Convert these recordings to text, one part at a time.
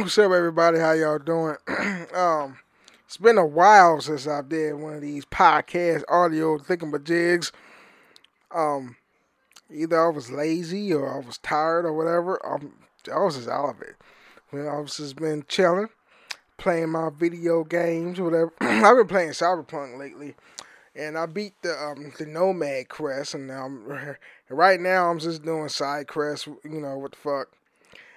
What's up, everybody? How y'all doing? um, it's been a while since I did one of these podcast audio thinking about jigs. Um, either I was lazy or I was tired or whatever. I'm, I was just out of it. Well, I was just been chilling, playing my video games, whatever. I've been playing Cyberpunk lately, and I beat the um, the Nomad quest, and um, right now I'm just doing side quests. You know what the fuck,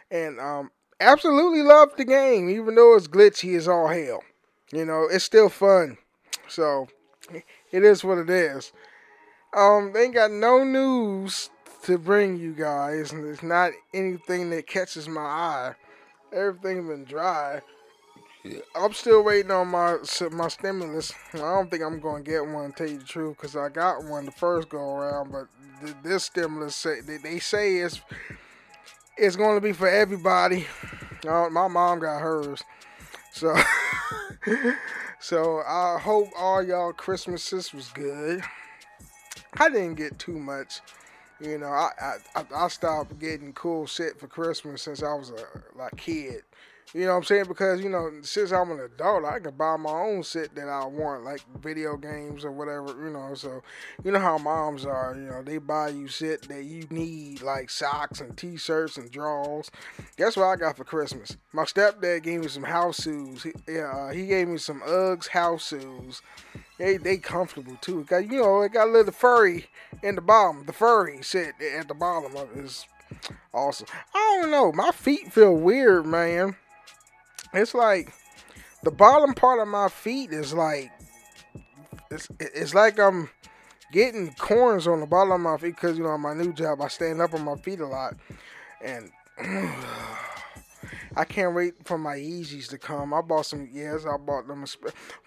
and um, absolutely love the game, even though it's glitchy as all hell. You know, it's still fun. So it is what it is. Um, they ain't got no news to bring you guys, and it's not anything that catches my eye. Everything's been dry. I'm still waiting on my my stimulus. I don't think I'm gonna get one. To tell you the truth, because I got one the first go around, but this stimulus say they say it's it's going to be for everybody. Uh, my mom got hers, so so I hope all y'all Christmases was good. I didn't get too much. You know, I I, I stopped getting cool shit for Christmas since I was a like kid. You know what I'm saying? Because, you know, since I'm an adult, I can buy my own shit that I want, like video games or whatever, you know. So, you know how moms are, you know, they buy you shit that you need, like socks and t shirts and drawers. Guess what I got for Christmas? My stepdad gave me some house shoes. He, yeah, uh, he gave me some Uggs house shoes. They, they comfortable too. Got, you know, it got a little furry in the bottom. The furry shit at the bottom of it is awesome. I don't know. My feet feel weird, man it's like the bottom part of my feet is like it's it's like I'm getting corns on the bottom of my feet because you know on my new job I stand up on my feet a lot and I can't wait for my Yeezys to come. I bought some yes, I bought them,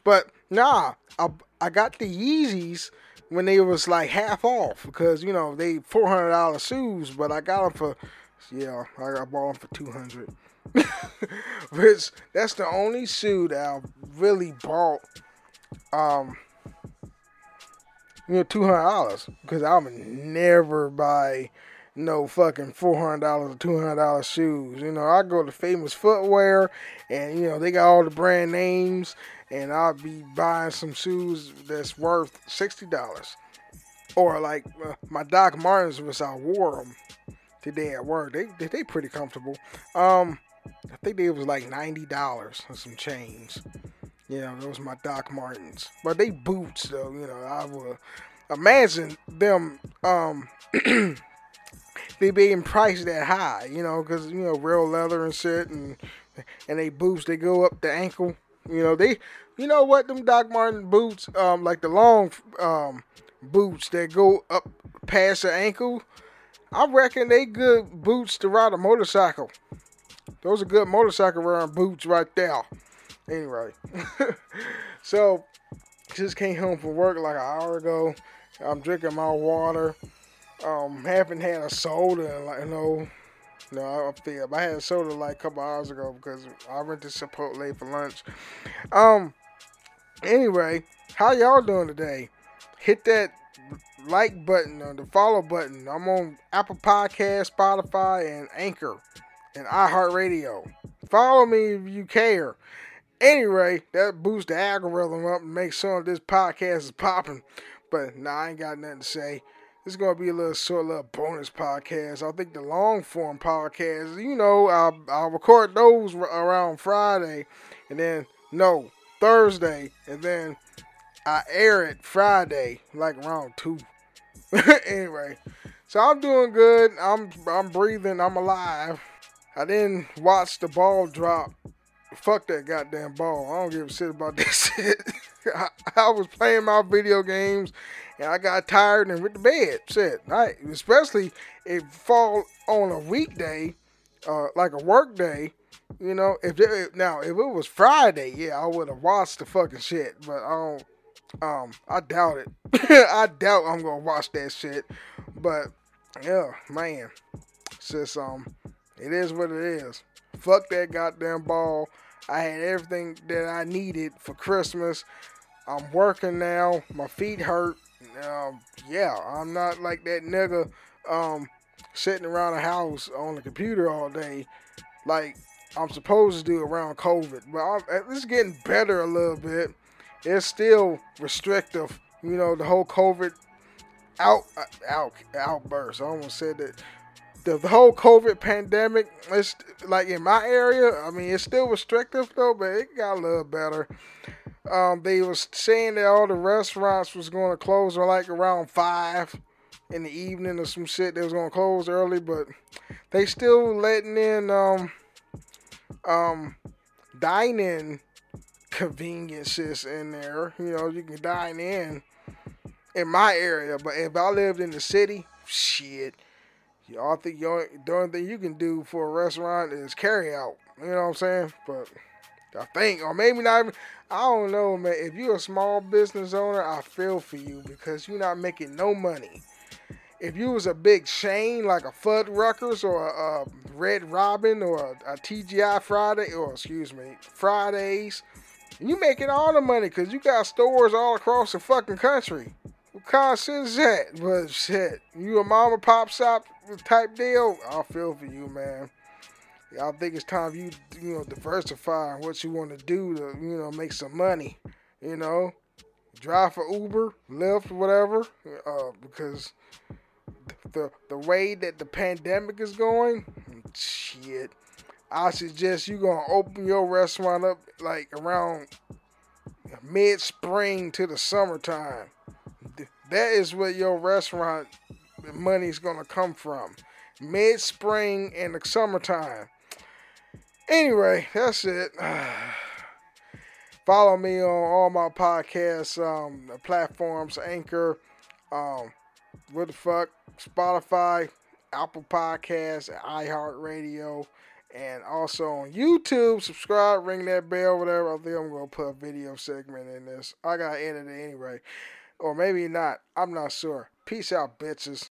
but nah, I I got the Yeezys when they was like half off because you know they four hundred dollar shoes, but I got them for yeah I bought them for two hundred. Which that's the only shoe that I really bought. Um, you know, two hundred dollars because I would never buy no fucking four hundred dollars or two hundred dollars shoes. You know, I go to Famous Footwear, and you know they got all the brand names, and I'll be buying some shoes that's worth sixty dollars. Or like uh, my Doc Martens, which I wore them today at work. They they, they pretty comfortable. Um, I think they was like ninety dollars and some change. You know, those my Doc Martens, but they boots though. You know, I would imagine them um they being priced that high. You know, because you know real leather and shit, and and they boots they go up the ankle. You know they, you know what them Doc Marten boots, um, like the long um boots that go up past the ankle. I reckon they good boots to ride a motorcycle. Those are good motorcycle riding boots right there. Anyway, so just came home from work like an hour ago. I'm drinking my water. Um, haven't had a soda in like no, no, I feel I had a soda like a couple hours ago because I went to Chipotle for lunch. Um, anyway, how y'all doing today? Hit that like button or the follow button. I'm on Apple Podcast, Spotify, and Anchor and iHeartRadio. Follow me if you care. Anyway, that boosts the algorithm up and makes sure this podcast is popping. But nah, I ain't got nothing to say. This is gonna be a little short, little bonus podcast. I think the long form podcast, you know, I'll, I'll record those around Friday, and then no Thursday, and then I air it Friday, like around two. anyway, so I'm doing good. I'm I'm breathing. I'm alive. I didn't watch the ball drop. Fuck that goddamn ball. I don't give a shit about this shit. I, I, was playing my video games and I got tired and went to bed. Shit. I, especially if fall on a weekday, uh, like a work day. You know, if it, now if it was Friday, yeah, I would have watched the fucking shit. But I don't. Um, I doubt it. I doubt I'm gonna watch that shit. But yeah, man, it's um it is what it is. Fuck that goddamn ball. I had everything that I needed for Christmas. I'm working now. My feet hurt. Um, yeah, I'm not like that nigga um, sitting around the house on the computer all day. Like I'm supposed to do around COVID, but I'm, it's getting better a little bit. It's still restrictive, you know, the whole COVID out out outburst. I almost said that. The, the whole COVID pandemic, it's like in my area. I mean, it's still restrictive though, but it got a little better. Um, they was saying that all the restaurants was going to close or like around five in the evening or some shit. They was going to close early, but they still letting in um um dine-in conveniences in there. You know, you can dine in in my area, but if I lived in the city, shit. Y'all think the only thing you can do for a restaurant is carry out. You know what I'm saying? But I think, or maybe not even. I don't know, man. If you're a small business owner, I feel for you because you're not making no money. If you was a big chain like a Fuddruckers or a, a Red Robin or a, a, TGI Friday, or excuse me, Fridays, you making all the money because you got stores all across the fucking country. What kind of shit is that? But shit, you a mama pop shop type deal? I feel for you, man. I think it's time you you know diversify what you want to do to you know make some money. You know, drive for Uber, Lyft, whatever. Uh, because the the way that the pandemic is going, shit. I suggest you gonna open your restaurant up like around mid spring to the summertime. That is where your restaurant money's gonna come from. Mid spring and the summertime. Anyway, that's it. Follow me on all my podcast um, platforms, Anchor, um, what the fuck, Spotify, Apple Podcasts, iHeartRadio, and also on YouTube. Subscribe, ring that bell, whatever. I think I'm gonna put a video segment in this. I gotta edit it anyway, or maybe not. I'm not sure. Peace out, bitches.